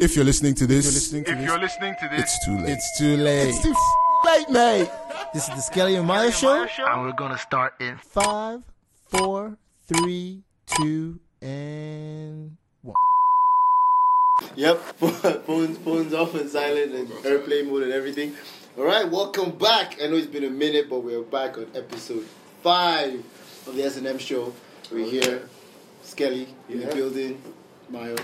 If you're listening to this, listening to If this, you're listening to this, it's too late. It's too late. It's too late, mate. This is the Skelly and Maya show. and we're gonna start in Five, four, three, two, and one. Yep, phones, phones off and silent and airplane mode and everything. All right, welcome back. I know it's been a minute, but we're back on episode five of the S and M show. We're here, Skelly in the building, Maya,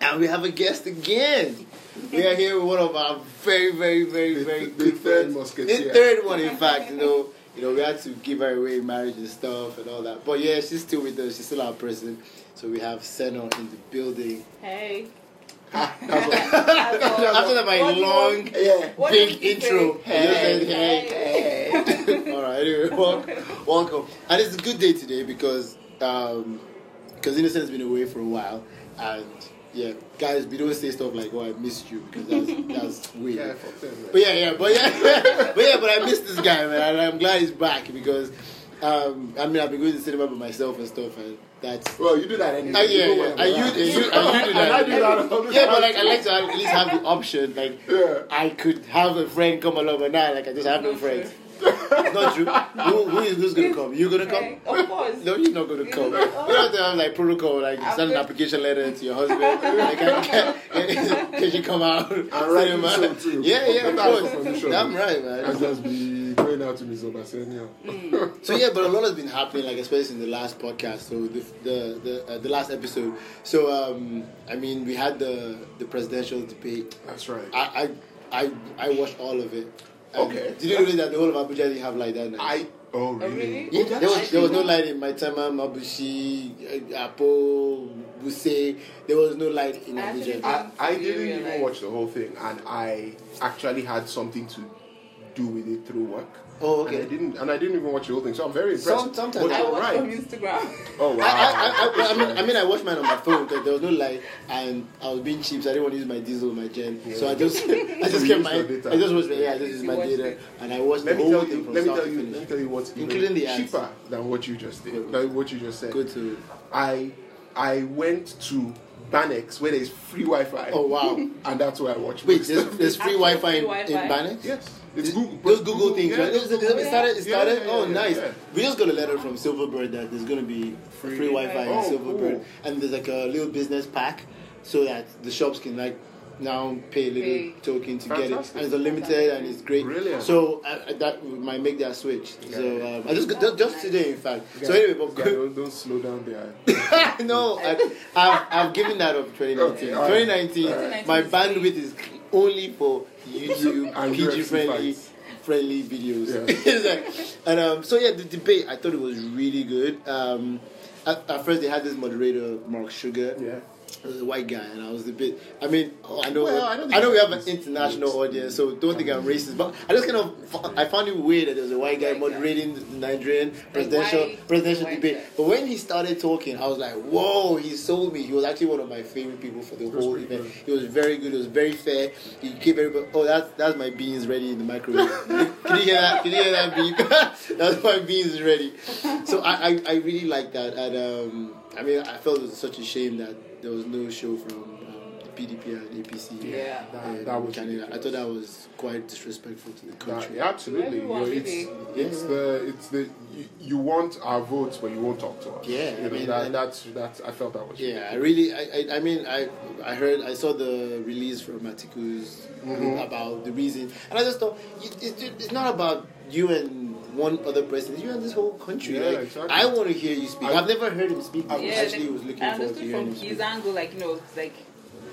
and we have a guest again. We are here with one of our very, very, very, The- very the good third friends. musketeer. The third one, in fact. You know, you know, we had to give her away marriage and stuff and all that. But yeah, she's still with us. She's still our person. So we have Seno in the building. Hey. After that, my What do you long, yeah, big intro. say? You Hey, hey, hey. All right, anyway, welcome, welcome. And it's a good day today because um, because Innocent has been away for a while, and yeah, guys, we don't say stuff like, "Oh, I missed you," because that's that's weird. Yeah, them. But yeah, yeah, but yeah, but yeah, but I missed this guy, man, and I'm glad he's back because um, I mean I've been going to cinema by myself and stuff, and that's Well, you do that anyway. uh, yeah, yeah. And you, and you, and you do that. I do that Yeah, but like I like to at least have the option. Like Yeah. I could have a friend come along, but now like I just have no friends. It's not true. Who, who is who's gonna come? You gonna Okay, come? Of course. No, you're not gonna come. You Oh. don't have to have like protocol, like I'm send an application letter to your husband. like, can, can, can you come out? And rightly so, too. Yeah, yeah, of That's course. permission. Damn right, man. I man. just be going out to Miss Obasenia. So yeah, but a lot has been happening, like especially in the last podcast, so the the the, uh, the last episode. So um, I mean, we had the the presidential debate. That's right. I I I, I watched all of it. And Okay. Did you know that the whole of Abuja didn't have light that night? I. Oh, really? really? yeah, there was there was no light in Maitama, Mabushi, uh, Apo, Buse. There was no light in Actually, Abuja. I, I didn't even watch the whole thing, and I actually had something to do with it through work. Oh, And I okay. didn't, and I didn't even watch the whole thing, so I'm very impressed. Some- sometimes But I you're right. from Instagram. Oh wow! I, I, I, I, I mean, I mean, I watched mine on my phone because there was no light, and I was being cheap, so I didn't want to use my diesel, my gen. So I just, I just You kept used my, data. I just watched, yeah, I just used my You data, it. and I watched let the whole thing from Let me tell you. Let me tell you what's even Including the ads. cheaper than what you just did. Good. Than what you just said. Go to. I I went to Banex where there's free Wi-Fi. Oh wow! And that's where I watch. Wait, there's, there's free Actual Wi-Fi in, free in Banex? Yes, it's Google. Those Google things, yeah, right? It, it, it started. It Yeah, started. yeah, oh, nice. yeah. We just got a letter from Silverbird that there's going to be free, Free. Wi-Fi in Oh, Silverbird, cool. and there's like a little business pack so that the shops can like now pay a little Pay. token to get it, and it's unlimited and it's great. Brilliant. So I, I, that might make that switch. So um, I just got just today, in fact. Yeah. So anyway, but Yeah, don't, don't slow down there. no, I, I've, I've given that up 2019. Okay, all right. 2019, All right. my bandwidth is only for YouTube And PG friendly friendly videos. Yeah. And um, so yeah, the debate I thought it was really good. Um, at, at first they had this moderator Mark Sugar. Yeah. It was a white guy, and I was a bit. I mean, I know, Well, I I, don't think know we have an international it's- audience, so don't think I'm racist. But I just kind of, I found it weird that there was a white guy White guy. moderating the Nigerian presidential white- presidential white debate. guy. But when he started talking, I was like, "Whoa!" He sold me. He was actually one of my favorite people for the whole event. good. He was very good. He was very fair. He gave everybody. Oh, that's that's my beans ready in the microwave. Can you hear that? Can you hear that beep? that's my beans ready. So I, I, I really like that. And um, I mean, I felt it was such a shame that there was no show from um, the PDP and APC. Yeah. That, that was Canada. I thought that was quite disrespectful to the country. yeah, absolutely. You know, it's, really. it's the it's the you, you want our votes, but you won't talk to us. Yeah, you I know, mean, that, that's that's I felt that was Yeah, I really, I, I, I mean, I, I heard, I saw the release from Atiku's Mm-hmm. about the reason, and I just thought it, it, it's not about you and one other person, you and this whole country. Yeah, like, exactly. I want to hear you speak. I- I've never heard him speak. I Yeah, actually like, was looking I forward to hearing from him his speak. angle, like you know, like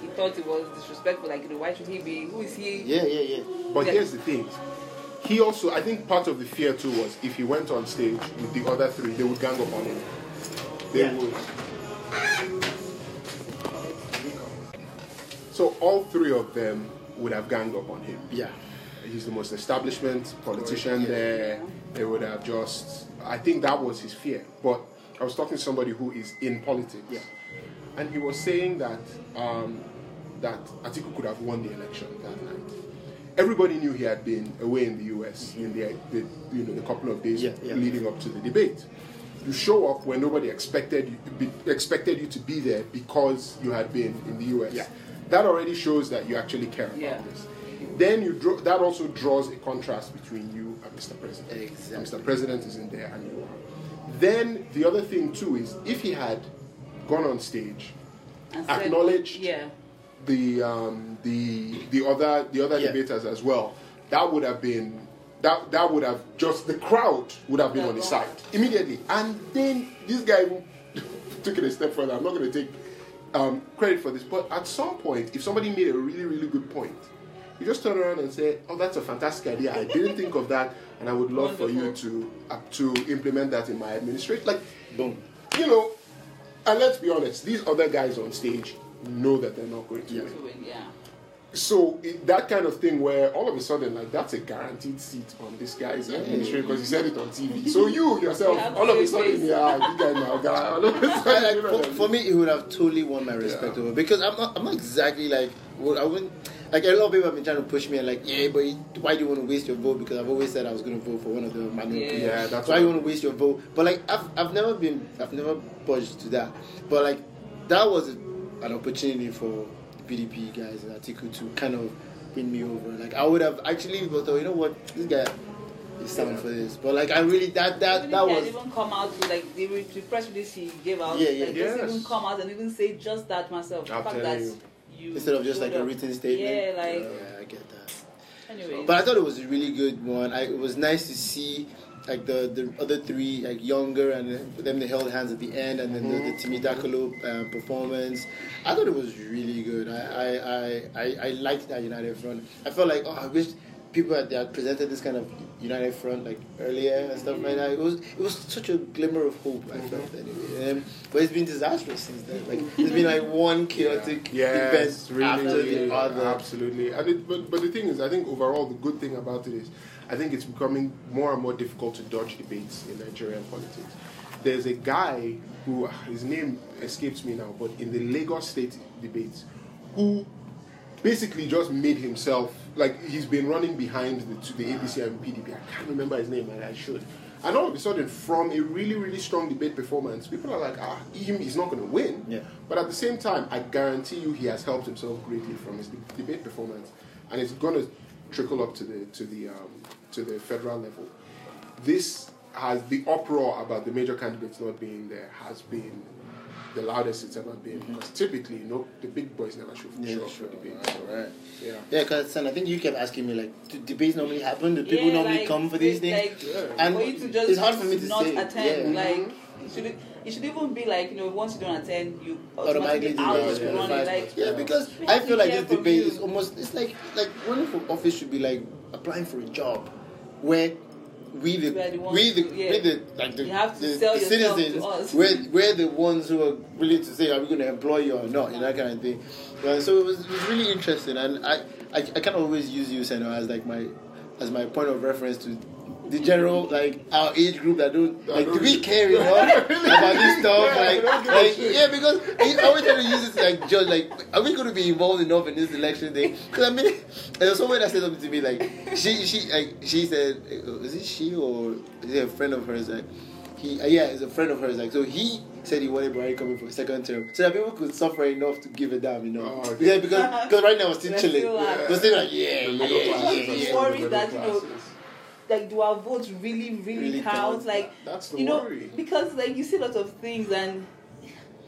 he thought it was disrespectful. Like, you know, why should he be? Who is he? Yeah, yeah, yeah. But Yeah. here's the thing. He also, I think part of the fear too was if he went on stage with the other three, they would gang up on him. They Yeah. would. So all three of them would have ganged up on him. Yeah. He's the most establishment politician Yeah. there. They would have just. I think that was his fear. But I was talking to somebody who is in politics, Yeah. and he was saying that um, that Atiku could have won the election that night. Everybody knew he had been away in the U.S. in the, the you know the couple of days Yeah, yeah. leading up to the debate. You show up when nobody expected you, be, expected you to be there because you had been in the U.S. Yeah. that already shows that you actually care about this. Then you draw, that also draws a contrast between you and Mr. President. Exactly. Mr. President isn't there and you are. Then the other thing too is if he had gone on stage, And said, acknowledged Yeah. the um, the the other the other Yeah. debaters as well, that would have been that that would have just the crowd would have been on his side immediately. And then this guy took it a step further. I'm not going to take um, credit for this, but at some point, if somebody made a really really good point, you just turn around and say, "Oh, that's a fantastic idea. I didn't think of that, and I would love for you to uh, to implement that in my administration." Like, Boom. you know, and let's be honest, these other guys on stage know that they're not going to Yeah. win. Win, Yeah. So it, that kind of thing where all of a sudden, like that's a guaranteed seat on this guy's administration because he said it on TV. So you yourself, all of a sudden, yeah, you guys now, guy. All of a I, sudden, you know for, for me, it would have totally won my respect Yeah. over because I'm not, I'm not exactly like, well, I wouldn't, like a lot of people have been trying to push me and like, yeah, but why do you want to waste your vote? Because I've always said I was going to vote for one of the minorities. Yeah. Yeah, that's why you want to waste your vote? But like, I've, I've never been, I've never budged to that. But like, that was an opportunity for the PDP guys and Atiku to kind of win me over. Like, I would have actually thought, uh, you know what, this guy is sound for this. But like, I really that that Even that was. even come out to like the, the press release he gave out, Yeah, yeah. like Yes. just even come out and even say just that myself. The I'm fact telling that you. you Instead of just showed like a written statement. Yeah, like yeah, I get that. anyway. But I thought it was a really good one. I, it was nice to see like the, the other three like younger and then them they held hands at the end and then the, the Timmy Dakolo um, performance. I thought it was really good. I I, I, I, I liked that United front. I felt like oh I wish people had, had presented this kind of United front like earlier and stuff like that. It was it was such a glimmer of hope. I felt anyway. Um, but it's been disastrous since then. Like it's been like one chaotic Yes, event really, after really, the other. absolutely. And it, but but the thing is, I think overall the good thing about it is, I think it's becoming more and more difficult to dodge debates in Nigerian politics. There's a guy who his name escapes me now, but in the Lagos State debates, who basically just made himself like he's been running behind the to the APC and PDP. I can't remember his name, and I should. And all of a sudden, from a really really strong debate performance, people are like, ah, him, he's not going to win. Yeah. But at the same time, I guarantee you, he has helped himself greatly from his de- debate performance, and it's going to trickle up to the to the um, to the federal level. This has the uproar about the major candidates not being there has been the loudest it's ever been because typically, you know, the big boys never show, Yeah, show up sure. for debates. So, Right. yeah. Yeah, because I think you kept asking me like, do debates normally happen? Do people yeah, normally like, come for these things? Like, And for you to just it's hard for me to not say, attend. yeah. Like should it should even be like you know once you don't attend you automatically automatically out that, of the yeah. running. Like yeah, because I feel like this debate you. is almost it's like like running for office should be like applying for a job where we the We the ones we the to- yeah. we the like the, You have to the, the citizens we're, we're the ones who are willing to say are we going to employ you or not you know that kind of thing Uh, so it was, it was really interesting and I, I I can always use you Seno as like my as my point of reference to the general like our age group that don't like do we care enough about this stuff? Like, like yeah because I always try to use it to like judge like are we going to be involved enough in this election thing? Because I mean there was someone that said something to me like she she like she said uh, is it she or is it a friend of hers like he uh, yeah it's a friend of hers like so he said he wanted Buhari coming for a second term so that people could suffer enough to give a damn you know Oh, okay. yeah because because right now we're still chilling still like- we're still like yeah The yeah yeah classes yeah, yeah. Worried that, you know, like do our votes really really, Really count? count. Like That's the you know worry. because like you see a lot of things and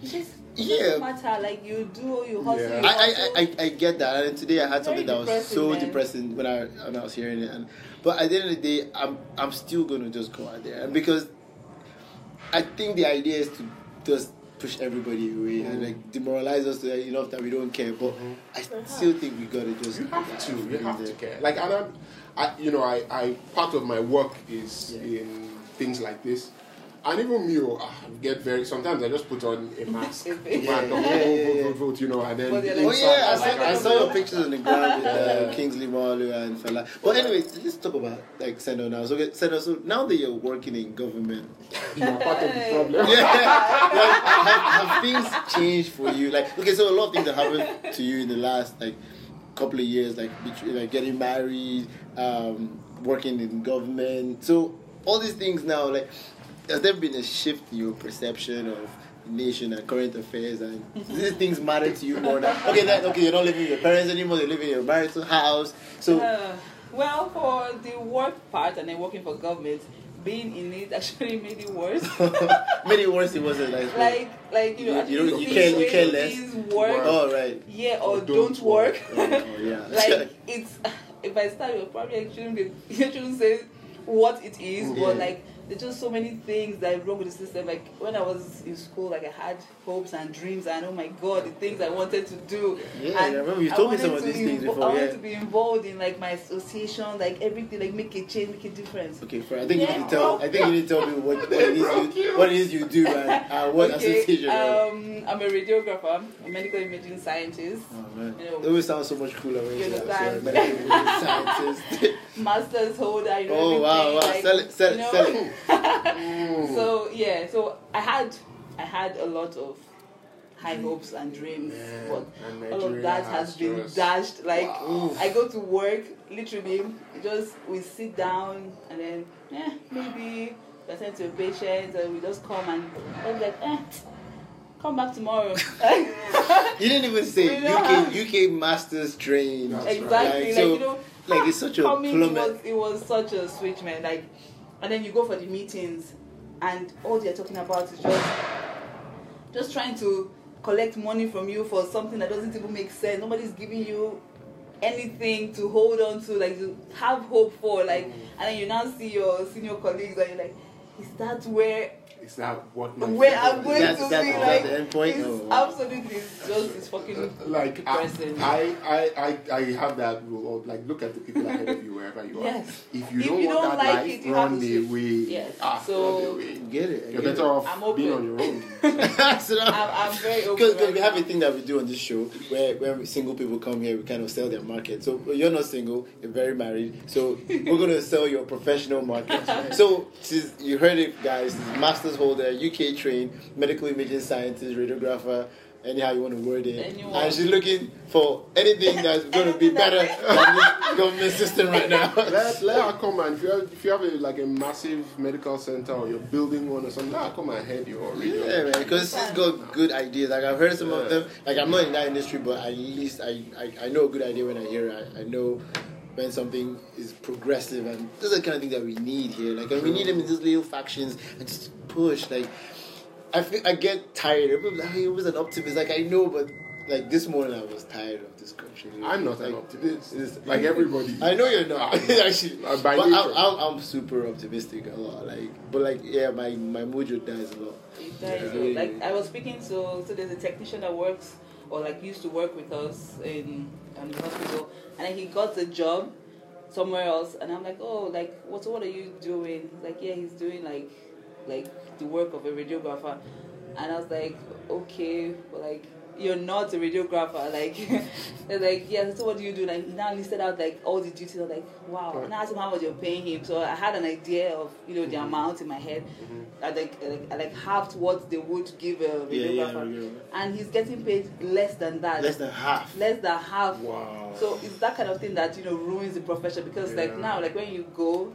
it just it Yeah. doesn't matter. Like you do you hustle. Yeah. You I, hustle. I, I, I get that, and today I had something that was so man. depressing when I when I was hearing it. And but at the end of the day, I'm I'm still gonna just go out there, and because I think the idea is to just push everybody away and like mm. demoralize us enough that we don't care. But mm-hmm. I still think we gotta just You have to. You be have to there. care. Like, and I'm, I, you know, I, I, part of my work is Yeah. in things like this. And even me, oh, I get very. Sometimes I just put on a mask. Yeah, Man, yeah, vote, yeah, yeah. vote, you know, and then. But they're Oh yeah, I Inside, saw, I saw your pictures on the ground with uh, Kingsley Malu and Fela. But anyway, let's talk about like Seno now. So, okay, Seno, so now that you're working in government, you are part of the problem. yeah, like, have, have things changed for you? Like, okay, so a lot of things that happened to you in the last like couple of years, like between, like getting married, um, working in government. So all these things now, like, has there been a shift in your perception of nation and current affairs and these things matter to you more now. Okay, that, okay, you're not living with your parents anymore. You're living in your marital house. So Uh, well, for the work part and then working for government, being in it actually made it worse. made it worse it wasn't like. like, like you know, You- you don't- you care- you care less? work, Oh right. yeah, or, Or don't, don't work. work. Oh, oh, yeah. like it's if I start, you'll probably I shouldn't be, you shouldn't say what it is, Yeah. but like there's just so many things that are wrong with the system. Like when I was in school, like I had hopes and dreams, and oh my god, the things I wanted to do. Yeah, and I remember you told me some of these things before, I wanted yeah. to be involved in like my association, like everything, like make a change, make a difference. Okay, for I think you need to tell. I think you need to tell me what, what it is you what it is you do and uh, what association. um, I'm a radiographer, a medical imaging scientist, Oh man, you know, it always sounds so much cooler when You say that. So, understand? medical imaging scientist. master's holder. You know, oh wow, wow, everything, sell it, sell you it, know. sell it. So yeah, so I had I had a lot of high hopes and dreams, Yeah, but and all of that has been dashed. Like Wow. I go to work, literally, just we sit down and then yeah, maybe attend to a patient and we just come and I'm like, eh, come back tomorrow. You didn't even say You UK UK masters trained. That's right. exactly, Like, like, so, you know. Like it's such a coming, it was, it was such a switch, man. Like, and then you go for the meetings, and all they're talking about is just, just trying to collect money from you for something that doesn't even make sense. Nobody's giving you anything to hold on to, like to have hope for, like, mm. and then you now see your senior colleagues, and you're like, is that where Is that what my where future I'm going That's- to that's- be? that's Like, the end point? it's Oh, absolutely, it's just it's fucking like I, depressing. I, I, I, I have that rule of like look at the people ahead of you wherever you are. Yes. If you If don't you want don't that like life, it, you have run to switch. away. Yes. Ah, So- run. Get it? I You're get better off I'm being on your own. it. So I'm, I'm very open. Because right we have a thing that we do on this show where when single people come here, we kind of sell their market. So you're not single, you're very married. So we're going to sell your professional market. So she's, you heard it, guys. She's master's holder, UK trained, medical imaging scientist, radiographer. Anyhow you want to word it, Anyone. and she's looking for anything that's going to be better than this government system right now. let, let her come and if you have, if you have a, like a massive medical center or you're building one or something, let her come and head your radio. Yeah, man, because she's got good ideas. Like I've heard some of them. Like I'm not in that industry, but at least I, I, I know a good idea when I hear it. I, I know when something is progressive, and those are the kind of things that we need here. Like, and we need them in these little factions and just push. Like, I feel, I get tired. Everybody's like, "Hey, it was an optimist." Like I know, but like this morning I was tired of this country. I'm not an optimist. it's- Like everybody. I know you're not I'm not. actually, Uh, by but I'm. I'm, I'm super optimistic a lot. Like, but like, yeah, my my mojo dies a lot. It dies. Yeah. Like I was speaking to, so there's a technician that works or like used to work with us in um, the hospital, and then he got a job somewhere else, and I'm like, oh, like what what are you doing? He's like, yeah, he's doing like like the work of a radiographer, and I was like, okay, but like. You're not a radiographer, like like, yeah. So what do you do? Like he now listed out like all the duties. I was like, wow. And I asked him how much you're paying him. So I had an idea of you know the mm-hmm. amount in my head. Mm-hmm. I like I like, I like half what they would give a Yeah, yeah, radiographer, radiographer. and he's getting paid less than that. Less than half. Less than half. Wow. So it's that kind of thing that you know ruins the profession because like now like when you go,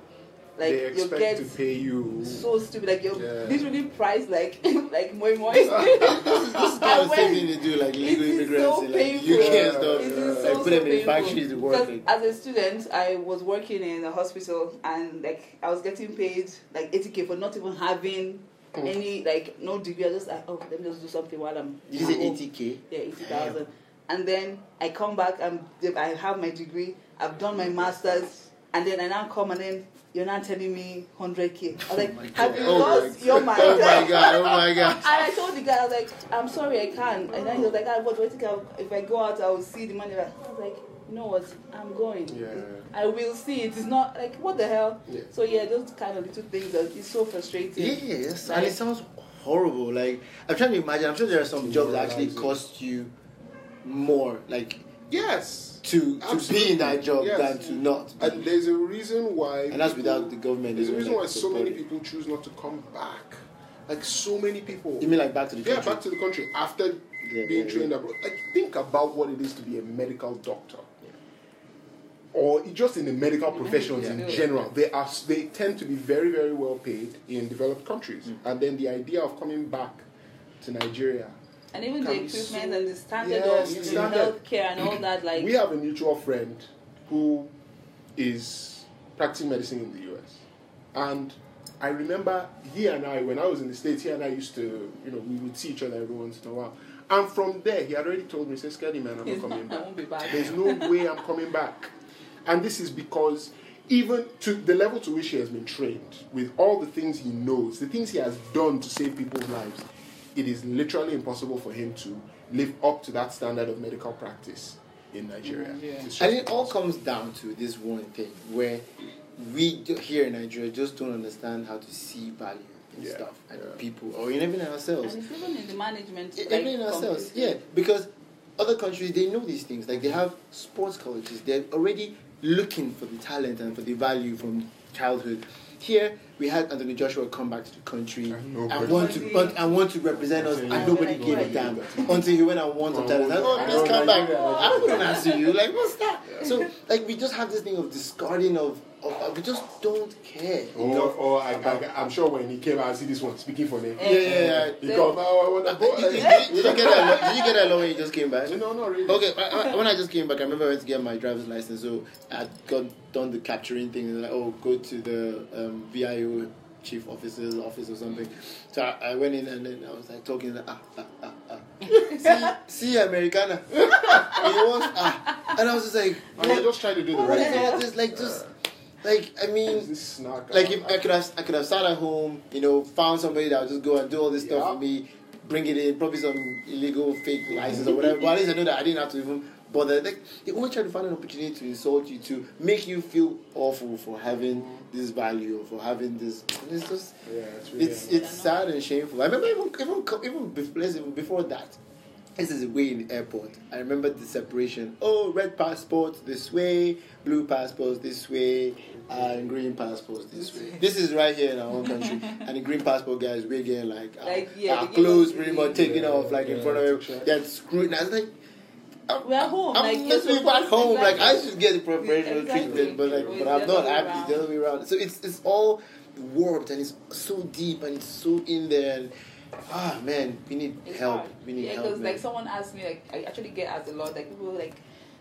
like they expect get to pay you. so stupid like you're Yeah. literally priced like like moi moi. This is kind of thing they do, like legal immigrants so in like painful. UK and Yeah. stuff. It is like put so them in painful. factories to work. Like, as a student, I was working in a hospital and like I was getting paid like 80k for not even having hmm. any like no degree. I just like oh let me just do something while I'm. did you say at 80k? Yeah, eighty thousand. And then I come back and I have my degree. I've done my mm. masters, and then I now come and then you're not telling me hundred k. I was like, have you Oh my lost your mind? Oh my god! Oh my god! And I told the guy, I was like, I'm sorry, I can't. And then he was like, ah, what do I think? I'll, if I go out, I will see the money. I was like, you know what? I'm going. Yeah. I will see it. It's not like what the hell. Yeah. So yeah, those kind of little things that it's so frustrating. Yes, and it sounds horrible. Like I'm trying to imagine. I'm sure there are some jobs that actually cost you more, like Yes. To to be in that job Yes. than to not. And there's a reason why. And that's people- without the government. There's a reason why so many supporting. people choose not to come back. Like so many people. You mean like back to the Yeah, country? back to the country after Yeah, being yeah, trained abroad. Like, think about what it is to be a medical doctor, or just in the medical professions in Yeah. general. They are they tend to be very very well paid in developed countries, Mm. and then the idea of coming back to Nigeria. And even the equipment and the standard Yes, of standard. healthcare and all that, like we have a mutual friend who is practicing medicine in the US. And I remember he and I, when I was in the States, he and I used to, you know, we would see each other every once in a while. And from there, he had already told me, said, Scary man, I'm He's not coming not- I back. won't be back. There's no way I'm coming back. And this is because even to the level to which he has been trained, with all the things he knows, the things he has done to save people's lives, it is literally impossible for him to live up to that standard of medical practice in Nigeria. It's just And it all comes down to this one thing where we do- here in Nigeria just don't understand how to see value in Yeah, stuff and yeah. people or even in ourselves. and even in the management. Like, even in ourselves, completely. yeah, because other countries they know these things. Like they have sports colleges, they're already looking for the talent and for the value from childhood. Here we had Anthony Joshua come back to the country And and want to but, and want to represent us, and nobody gave a damn until he went and won some titles. Like, oh, please come back. I'm to answer you. Like, what's that? So, like, we just have this thing of discarding of, of, of we just don't care. Or, enough or I, I, I'm sure when he came out, I see this one speaking for me. Yeah, yeah, yeah, yeah. He come, oh, I want to Did, go. did, did, you get that? Did you get that long when you just came back? No, not really. Okay, I, I, when I just came back, I remember I went to get my driver's license. So I got done the capturing thing. And like, oh, go to the um, VIO chief officer's office or something. So I, I went in and then I was like talking. Like, ah, ah, ah, ah. see, see, Americana. he was ah, and I was just like, And I just trying to do the right thing. all this? Like, just like I mean. Like if I could have, I could have sat at home, you know, found somebody that would just go and do all this stuff for me, bring it in, probably some illegal fake license or whatever. But at least I know that I didn't have to even bother. Like they always try to find an opportunity to insult you, to make you feel awful for having this value or for having this. And it's just, Yeah, it's really it's it's sad and shameful. I remember even even even let's before that. This is way in the airport. I remember the separation. Oh, red passports this way, blue passports this way, and green passports this way. This is right here in our own country. and the green passport guys, we're getting like, our, Like, yeah, our clothes pretty much taken Yeah, off, like in front of them. check. They're scrutinized. Like, I'm, We're at home. I'm like, you're supposed to be back supposed to- home. Like I should get the preferential Exactly. treatment, but like, It's but I'm not happy. around. The other way around. So it's it's all warped and it's so deep and it's so in there. And, ah man, we need It's help. hard. We need yeah, help. because like someone asked me, like I actually get asked a lot. Like people like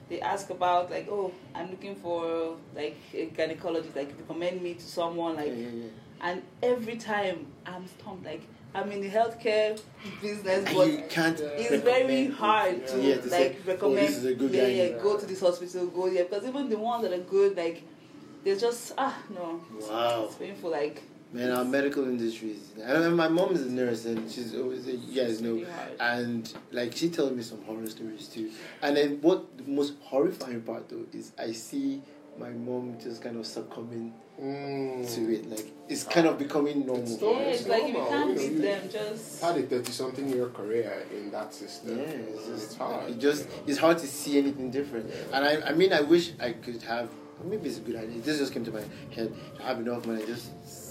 they ask about like, oh, I'm looking for like a gynecologist. Like recommend me to someone. Like, yeah, yeah, yeah. and every time I'm stumped. Like I'm in the healthcare business, And but you can't. it's very recommend hard to Yeah, to like say, "Oh, recommend. this is a good yeah, guy." yeah, go to this hospital, go there. Because even the ones that are good, like they're just ah no, Wow. it's painful. Like Man, our medical industries. I remember my mom is a nurse, and she's always you guys know, and like she tells me some horror stories too. And then what the most horrifying part though is I see my mom just kind of succumbing Mm. to it. Like it's kind of becoming normal. It's yeah, it's like if you can't know, beat you- them, just Had a 30 something year career in that system. Yeah, it's just it's hard. It just it's hard to see anything different. And I I mean I wish I could have maybe it's a good idea. This just came to my head. I Have enough money, just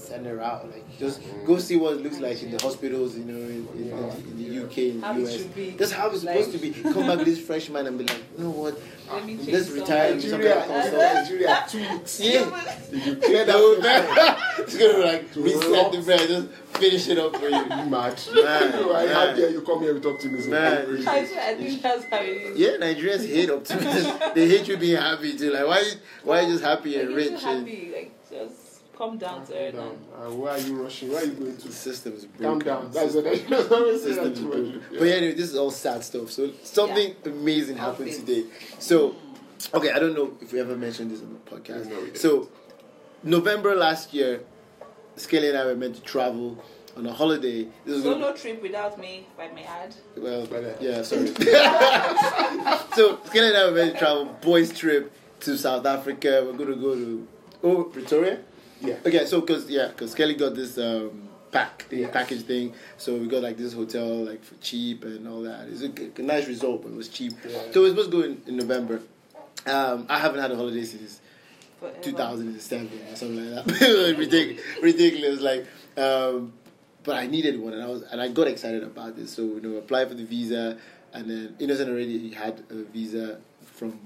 send her out. Like just go see what it looks like in the hospitals, you know, in, in, in, the, in the UK, in the How US. be. That's how it's Like- supposed to be. Come back with this fresh man and be like, you know what? let me change Let's retire and become Nigeria. Nigeria, two weeks. Yeah. Did you clear No, that? man. It's gonna be like To reset the bread, just finish it up for you. You mad? Man, you are man. happy and you come here with optimism. Man, I, I think that's how it is. Yeah, Nigerians hate optimism. they hate you being happy too. Like, why, why you just happy and you're rich? just And happy, like just calm down to Calm earth. down. and- Uh, where are you rushing? Where are you going the to? system is Calm broken. down. That's what I that's what I say System too But yeah, anyway, this is all sad stuff. So something amazing happened things. today. So, okay, I don't know if we ever mentioned this on the podcast. No. So, November last year, Skelly and I were meant to travel on a holiday. This was gonna- Solo trip without me, if I may add. Well, But, yeah, sorry. so, Skelly and I were meant to travel boys trip to South Africa. We're going to go to oh Pretoria. Yeah. Okay, so because yeah, because Kelly got this um, pack thing, Yes. package thing, so we got like this hotel like for cheap and all that. It's a nice result, but it was cheap. Yeah. So we're supposed to go in, in November. Um, I haven't had a holiday since Forever. 2007 or something like that. ridiculous, ridiculous. Like, um, but I needed one, and I was and I got excited about this. So you know, apply for the visa, and then Innocent already had a visa from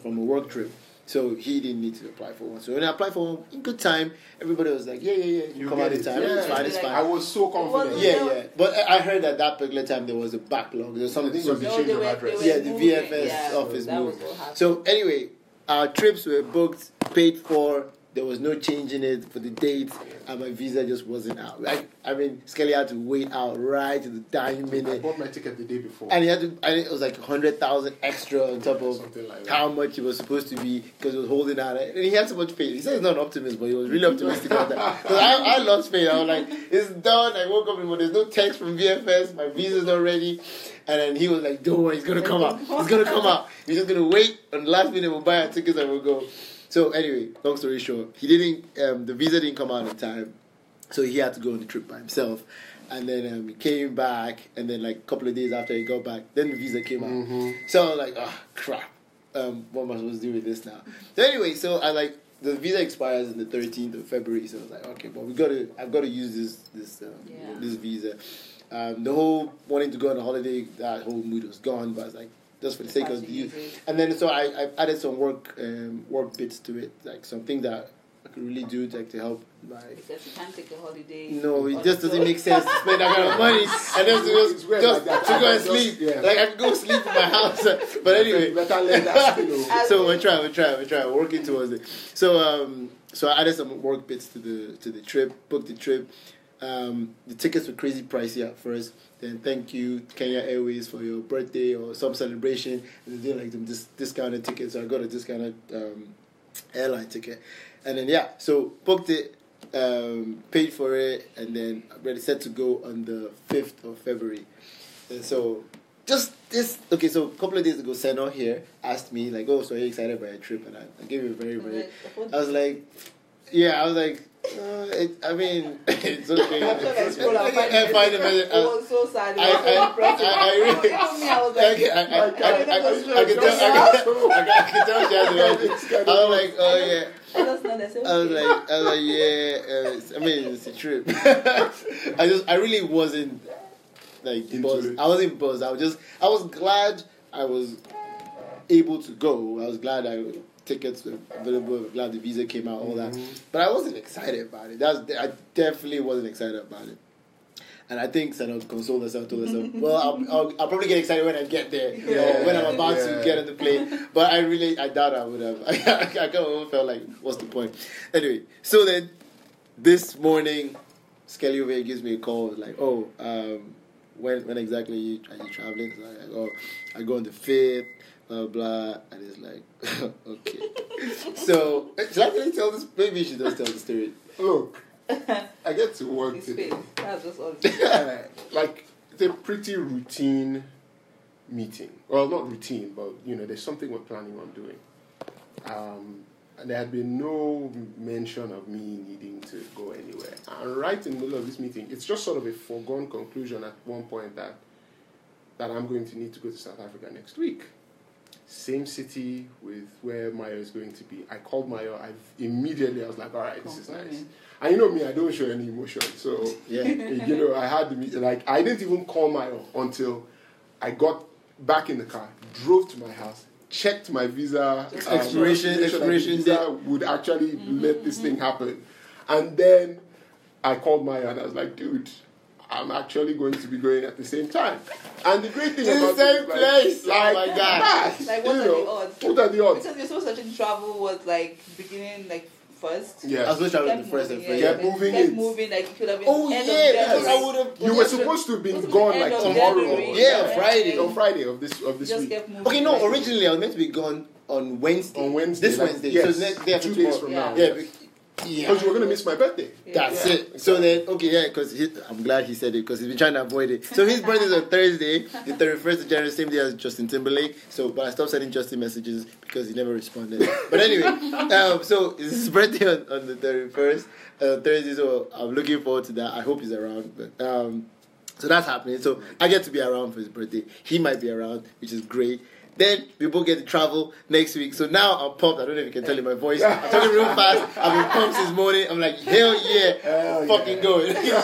from a work trip. So he didn't need to apply for one. So when I applied for one in good time, everybody was like, "Yeah, yeah, yeah, you You come get out in time. Yeah. It's fine, it's Like- fine." I was so confident. wasn't- Yeah, yeah. But I I heard that that particular time there was a backlog. There was something. think it was the No, change they of were- address. yeah, the VFS yeah, office that moved. was what happened. So anyway, our trips were booked, paid for. There was no change in it for the date, and my visa just wasn't out. Like I mean, Skelly had to wait out right to the dying I minute, bought my ticket the day before. and he had to. And it was like hundred thousand extra on top of like how much it was supposed to be because it was holding out. And he had so much faith. He said he's not an optimist, but he was really optimistic about that. Because I, I lost faith. I was like, it's done. I woke up and there's no text from VFS. My visa's not ready. And then he was like, don't worry, it's going to come out. It's going to come out. He's just going to wait. And the last minute, we'll buy our tickets and we'll go. So anyway, long story short, he didn't, um, the visa didn't come out in time. So he had to go on the trip by himself. And then um, he came back, and then like a couple of days after he got back, then the visa came out. So I was like, oh crap, um, what am I supposed to do with this now? So anyway, so I like the visa expires on the 13th of February, so I was like, okay, but we got to, I've got to use this this um, Yeah. this visa. Um, the whole wanting to go on a holiday, that whole mood was gone. But I was like, just for the sake of the Use youth. And then so I, I added some work um, work bits to it, like something that I could really do like to help my Because you can't take a holiday. no, it just doesn't make sense to spend that kind of money and then to just, just like that. to go and sleep. yeah. Like I can go sleep in my house. But anyway, better let that spin over. so we're trying, we're trying, we're trying, we're working towards it. So um, so I added some work bits to the to the trip, booked the trip. Um, the tickets were crazy pricey at first. Then thank you Kenya Airways for your birthday or some celebration. And they did like them dis- discounted tickets, so I got a discounted um, airline ticket. And then yeah, so booked it, um, paid for it, and then ready set to go on the fifth of February. And so just this okay, so a couple of days ago Seno here asked me like, Oh, so are you excited about your trip? And I, I gave you a very, very I was like Yeah, I was like uh, it, I mean, it's okay. I'm sure I find I find it very- It was so sad. It I- was so I- depressing. I- I really- Tell me, I was like, I, I, I, I, I, I, I can tell, I, can, I, I tell she has the. I was like, oh yeah. I just know they say, I was like, I was like, yeah. Uh, it's- I mean, it's a trip. I just, I really wasn't like Into buzzed. it. I wasn't buzzed. I was just, I was glad I was able to go. I was glad I tickets were available. I glad the visa came out, all that. But I wasn't excited about it. That's, I definitely wasn't excited about it. And I think Seno consoled herself, told herself, well, I'll, I'll, I'll probably get excited when I get there, you know, when I'm about yeah. to get on the plane. But I really, I doubt I would have. I, I kind of felt like, what's the point? Anyway, so then this morning, Skelly over here gives me a call, like, oh, um, when when exactly are you, are you traveling? So I'm like, oh, I go on the 5th, blah, blah, and it's like, okay. so, should I really tell this? Maybe you should just tell the story. Look, I get to work His today. That's just all. Like it's a pretty routine meeting. Well, not routine, but you know, there's something we're planning on doing. Um, and there had been no mention of me needing to go anywhere. And right in the middle of this meeting, it's just sort of a foregone conclusion at one point that that I'm going to need to go to South Africa next week. Same city with where Maya is going to be. I called Maya. I immediately I was like, all right, this is nice. Eh? And you know me, I don't show any emotion. So Yeah. you know, I had the meeting. Like I didn't even call Maya until I got back in the car, drove to my house, checked my visa um, Expiration- to make sure that expiration visa date. would actually mm-hmm, let this mm-hmm. thing happen, and then I called Maya and I was like, dude. I'm actually going to be going at the same time, and the great thing To the about same this is, like, place. Oh like, my God. that, Like, what you are the know, odds? What are the odds? Because you're supposed to actually travel was like beginning like first. Yeah. I was supposed to travel the first and moving, first. yeah, Kept moving kept it. moving like it could have been Oh yeah, because I would have. You were supposed to have been be gone like tomorrow. January. Yeah, Friday. On oh, Friday of this of this just week. Okay, no. Originally, I was meant to be gone on Wednesday. On Wednesday, This like, Wednesday. yes, so next day two days from Yeah. now. Yeah. Yes. be- Yeah. Because you were going to miss my birthday. That's Yeah, it. So then, okay, yeah, because I'm glad he said it because he's been trying to avoid it. So his birthday is on Thursday, the 31st of January, same day as Justin Timberlake. So, but I stopped sending Justin messages because he never responded. But anyway, um, so it's his birthday on, on the 31st, uh, Thursday. So I'm looking forward to that. I hope he's around. But um, so that's happening. So I get to be around for his birthday. He might be around, which is great. Then we both get to travel next week. So now I'm pumped. I don't know if you can tell in my voice. I'm talking real fast. I've been pumped since morning. I'm like, hell yeah, Hell fucking yeah. go. it's great.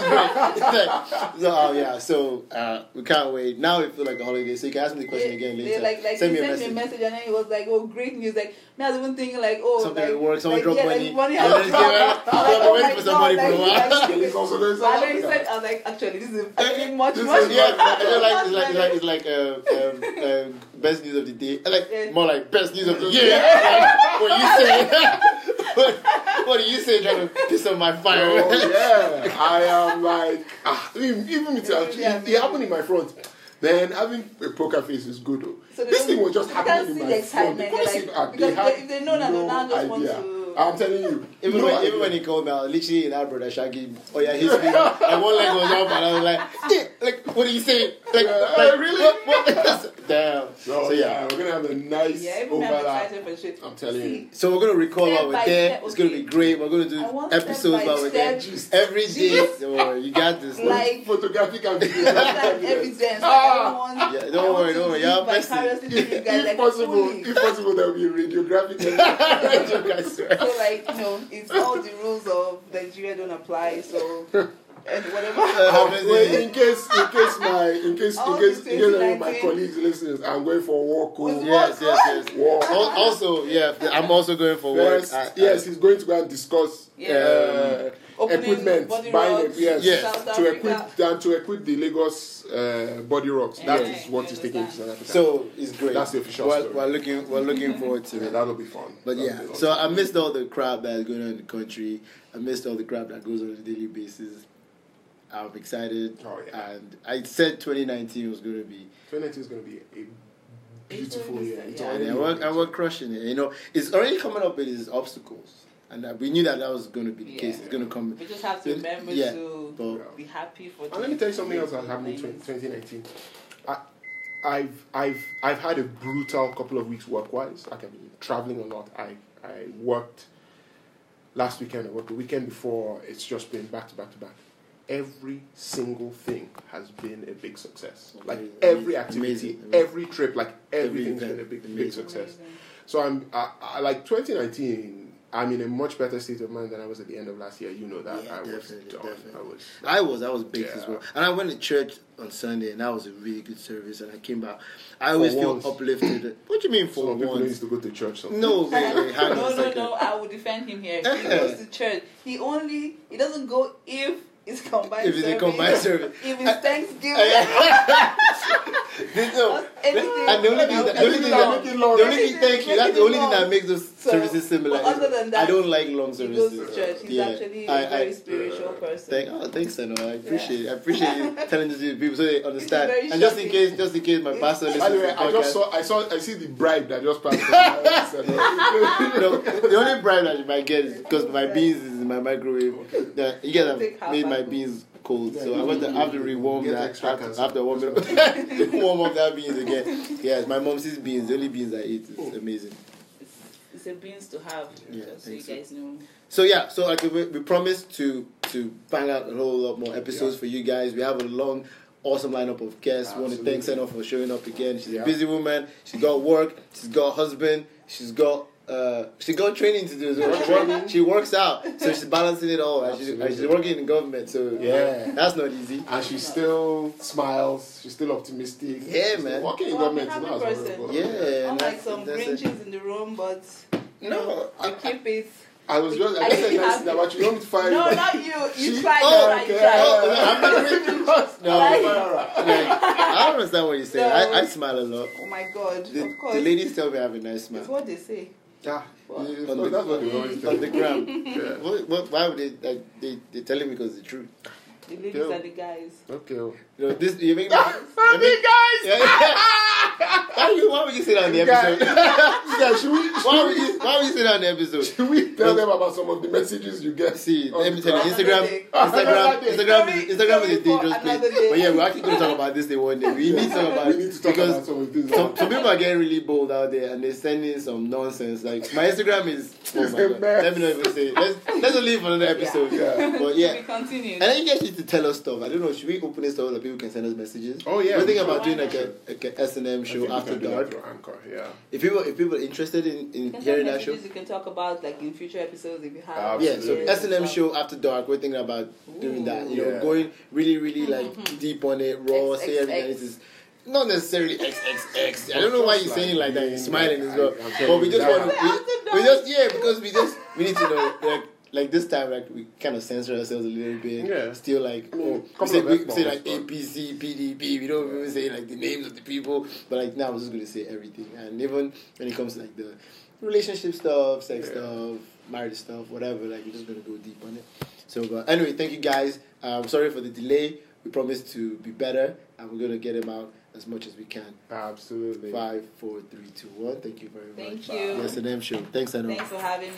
It's like, so oh yeah, so uh, we can't wait. Now it feels like a holiday. So you can ask me the question They- again they later. like, like Send me a sent message. me a message and then it was like, oh, great news. Like, me, I was even thinking, like, oh, Something like, will work. Someone like, drop yeah, money. Like, money Yeah, let's get ready. I'm I've been oh waiting my for some money God, for a while. like, Kelly's also doing And South then he said, I was like, actually, this is actually much, This much Yeah, I feel like much it's like it's like, it's like uh, um, um, best news of the day. Like Yeah. more like best news of the year. Like, what you say? what, what do you say? Trying to piss on my fire? Oh, yeah, I am like, ah, even, even it, it, Yeah, it happened in my front. Then having a poker face is good though. So this thing was just you happening in my front. they're like- ah, because they- if they know that, they now just want to- I'm telling you. Even no when even when he called me, I was literally in our brother Shaggy. Oh yeah, he's me. Like one leg was up, and I was like, yeah, like what are you saying? Like, Yeah, like really? What, what? Damn. So, So yeah, yeah. we're gonna have a nice Yeah, even me, I'm overlap. excited for shit. I'm telling you. So we're gonna record Step while we're there. step, It's gonna be great. We're gonna do episodes step by while we're there. step. Every day. Don't you got this. Like, Photographic and video. that evidence. Like, Ah. I don't want, Yeah, I don't want worry, to don't worry. live Y'all best- you if possible, if possible, there will be radiographic. You guys swear. So like you know, it's all the rules of Nigeria don't apply. So and whatever. Uh, Well, in case, in case my, in case, in case, in case any of my colleagues listen, I'm going for a walk. oh. Yes, yes, yes. Walk. Also, yeah, I'm also going for work. Yes, I- I- yes, he's going to go and discuss Yeah. uh, Opening equipment, buying rocks, yes, Yes. To equip and to equip the Lagos uh, body rocks. That Yeah, is what you he's taking to. South Africa. So it's great. That's the official We're, story. we're looking, we're looking forward to yeah, it. that'll be fun. But That'll yeah, be so I missed all the crap that is going on in the country. I missed all the crap that goes on a daily basis. I'm excited, Oh, yeah. and I said 2019 was going to be. 2019 is going to be a beautiful year. said, It's yeah. already And we're, and we're crushing it. You know, it's already coming up with its obstacles, and uh, we knew that that was going to be the Yeah. case. It's going to come. We just have to remember Yeah. to But- be happy for. And let me tell you something else that happened in 2019. I, I've, I've, I've had a brutal couple of weeks work wise. Like I've been traveling a lot. I, I worked last weekend. I worked the weekend before. It's just been back to back to back. Every single thing has been a big success. Like Amazing. every activity, Amazing. Amazing. every trip, like Every everything's event. been a big, big Amazing. success. So I'm I, I, like 2019. I'm in a much better state of mind than I was at the end of last year. You know that Yeah, I was done. definitely. I was. I was, I was baked Yeah. as well. And I went to church on Sunday, and that was a really good service. And I came back. I always feel once. uplifted. What do you mean Some for people once? used to go to church. Sometimes. No, wait, wait, no, no, no. I will defend him here. He goes to church. He only he doesn't go if it's combined. If it's a service. combined service. If it's Thanksgiving. There's no- anything. and the only thing, that, the only thing, that, Make the only thing, thank you. That's the only thing that makes those So, services similar. other than that, I don't like long services. He services. goes to church. He's Yeah. actually I- a very I- spiritual uh, person. Thank, oh, thanks, I know. I appreciate it. I appreciate you telling this to people so they understand. very And just in case, just in case my pastor listens By the way, I just saw, I saw, I see the bribe that just passed. no, the only bribe that you might get is because my beans is in my microwave. Yeah, you guys Take have half made my beans cold, so I want to have to you rewarm get that extra after, cancer. after warm it up. warm up that beans again. Yes, my mom mom's beans. The only beans I eat is oh. amazing. It's, it's a beans to have. Yeah, so you thanks, sir. guys know. So yeah, so like we, we promised to to bang out a whole lot more episodes Yeah. for you guys. We have a long, awesome lineup of guests. We want to thank Absolutely. Seno for showing up again. She's Yeah. a busy woman. She's got work. She's got a husband. She's got. Uh, she got training to do as well. She, work, she works out, so she's balancing it all. And she's, and she's working in government, so Yeah. that's not easy. and she still smiles. She's still optimistic. Yeah, She's man. Working in Well, I'm a government is happy not as person. horrible. Yeah, and Unlike that's- some that's it. Grinches in the room, but No, we I, keep it. I was just, I I just said nice happy. thing about you. You want me to fire No, you? not you. You She- try, you Oh, try, you okay. try. Oh, I'm not No, Like- like, I don't understand what you're saying. No. I, I smile a lot. Oh my god, The, of course. the ladies tell me I have a nice smile. It's smile. what they say. Yeah, What? yeah, On the- that's what they always On the me. Yeah. What, what, why would they like they they telling me because the truth? The ladies Yo. and the guys. Okay. Oh. You know this you make me. Family guys. Yeah. why you why would you say that on the episode? guys, should we, why would you why would you say that on the episode? should we tell them about some of the messages you get? See, let me tell you. Instagram. Instagram, Instagram, is, Instagram is a dangerous place. But yeah, we're actually going to talk about this day one day. We need to talk about We it need to talk because about some of the some, some people are getting really bold out there and they're sending some nonsense. Like my Instagram is oh my god. Let me not even say it. Let's let's leave for another episode. Yeah. But We yeah. continue. And then you guys need to tell us stuff. I don't know. Should we open this so that people can send us messages? Oh, yeah, We're thinking sure. about doing like a, like a S and M show after can do that dark. through Anchor, yeah. If people if people are interested in, in hearing that show, messages you can talk about like in future episodes if you have. yeah. So S and M show after dark. We're thinking about doing that. You know, going really really hmm, like hmm, hmm. deep on it, raw, say everything. XXX. This is not necessarily XXX. I don't know why you're saying it like that. You're smiling as well. But we just want to. We, we just yeah because we just we need to know like. Like this time, like we kind of censor ourselves a little bit. Yeah. Still, like I mean, oh, we say, we say like but- APC, PDP. We don't even say like the names of the people. But like now, I'm just gonna say everything. And even when it comes to like the relationship stuff, sex Yeah. stuff, marriage stuff, whatever, like we're just gonna go deep on it. So, but anyway, thank you guys. Um, sorry for the delay. We promise to be better, and we're gonna get them out as much as we can. Absolutely. Five, four, three, two, one. Thank you very much. Thank much. you. Yes, and M show. Thanks, Anna. Thanks for having me.